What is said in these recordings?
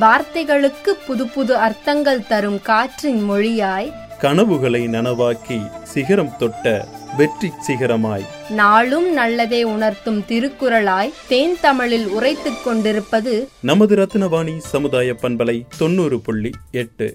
வார்த்தைகளுக்கு புது புது அர்த்தங்கள் தரும் காற்றின் மொழியாய் கனவுகளை நனவாக்கி சிகரம் தொட்ட வெற்றி சிகரமாய். நாளும் நல்லதே உணர்த்தும் திருக்குறளாய் தேன் தமிழில் உரைத்துக் கொண்டிருப்பது நமது ரத்னவாணி சமுதாய பண்பலை தொண்ணூறு புள்ளி எட்டு.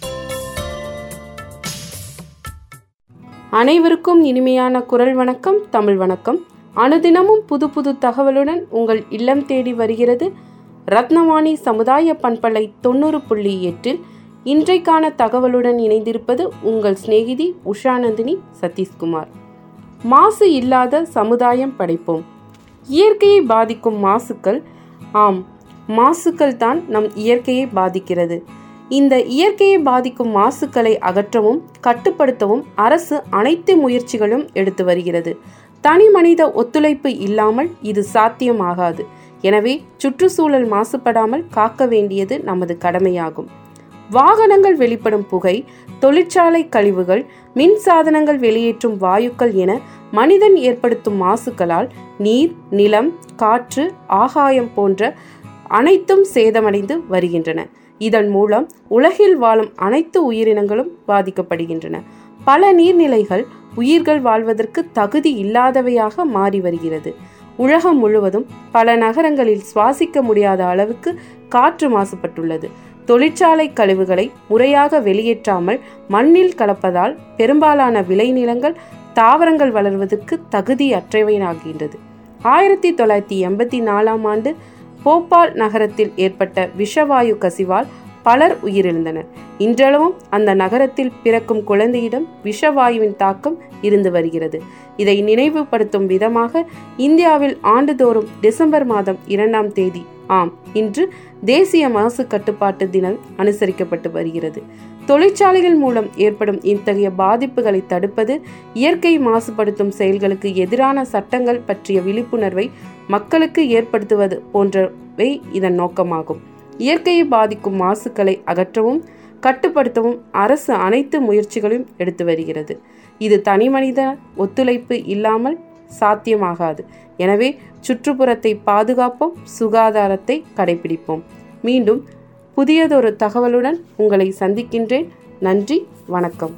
அனைவருக்கும் இனிமையான குரல் வணக்கம் தமிழ் வணக்கம். அனுதினமும் புது புது தகவலுடன் உங்கள் இல்லம் தேடி வருகிறது ரத்னவாணி சமுதாய பண்பலை தொண்ணூறு புள்ளி எட்டில் இன்றைக்கான தகவலுடன் இணைந்திருப்பது உங்கள் சிநேகிதி உஷாநந்தினி சதீஷ்குமார். மாசு இல்லாத சமுதாயம் படைப்போம். இயற்கையை பாதிக்கும் மாசுக்கள் ஆம் மாசுக்கள் தான் நம் இயற்கையை பாதிக்கிறது. இந்த இயற்கையை பாதிக்கும் மாசுக்களை அகற்றவும் கட்டுப்படுத்தவும் அரசு அனைத்து முயற்சிகளும் எடுத்து வருகிறது. தனி மனித ஒத்துழைப்பு இல்லாமல் இது சாத்தியமாகாது. எனவே சுற்றுச்சூழல் மாசுபடாமல் காக்க வேண்டியது நமது கடமையாகும். வாகனங்கள் வெளிப்படும் புகை தொழிற்சாலை கழிவுகள் மின் சாதனங்கள் வெளியேற்றும் வாயுக்கள் என மனிதன் ஏற்படுத்தும் மாசுக்களால் நீர் நிலம் காற்று ஆகாயம் போன்ற அனைத்தும் சேதமடைந்து வருகின்றன. இதன் மூலம் உலகில் வாழும் அனைத்து உயிரினங்களும் பாதிக்கப்படுகின்றன. பல நீர்நிலைகள் உயிர்கள் வாழ்வதற்கு தகுதி இல்லாதவையாக மாறி வருகிறது. உலகம் முழுவதும் பல நகரங்களில் சுவாசிக்க முடியாத அளவுக்கு காற்று மாசுபட்டுள்ளது. தொழிற்சாலை கழிவுகளை முறையாக வெளியேற்றாமல் மண்ணில் கலப்பதால் பெரும்பாலான விளைநிலங்கள் தாவரங்கள் வளர்வதற்கு தகுதி அற்றவையாகின்றது. ஆயிரத்தி தொள்ளாயிரத்தி எண்பத்தி நாலாம் ஆண்டு போபால் நகரத்தில் ஏற்பட்ட விஷவாயு கசிவால் பலர் உயிரிழந்தனர். இன்றளவும் அந்த நகரத்தில் பிறக்கும் குழந்தையிடம் விஷவாயுவின் தாக்கம் இருந்து வருகிறது. இதை நினைவுபடுத்தும் விதமாக இந்தியாவில் ஆண்டுதோறும் டிசம்பர் மாதம் இரண்டாம் தேதி ஆம் இன்று தேசிய மாசு கட்டுப்பாட்டு தினம் அனுசரிக்கப்பட்டு வருகிறது. தொழிற்சாலைகள் மூலம் ஏற்படும் இத்தகைய பாதிப்புகளை தடுப்பது இயற்கை மாசுபடுத்தும் செயல்களுக்கு எதிரான சட்டங்கள் பற்றிய விழிப்புணர்வை மக்களுக்கு ஏற்படுத்துவது போன்றவை இதன் நோக்கமாகும். இயற்கையை பாதிக்கும் மாசுக்களை அகற்றவும் கட்டுப்படுத்தவும் அரசு அனைத்து முயற்சிகளையும் எடுத்து வருகிறது. இது தனிமனித ஒத்துழைப்பு இல்லாமல் சாத்தியமாகாது. எனவே சுற்றுப்புறத்தை பாதுகாப்போம் சுகாதாரத்தை கடைபிடிப்போம். மீண்டும் புதியதொரு தகவலுடன் உங்களை சந்திக்கின்றேன். நன்றி வணக்கம்.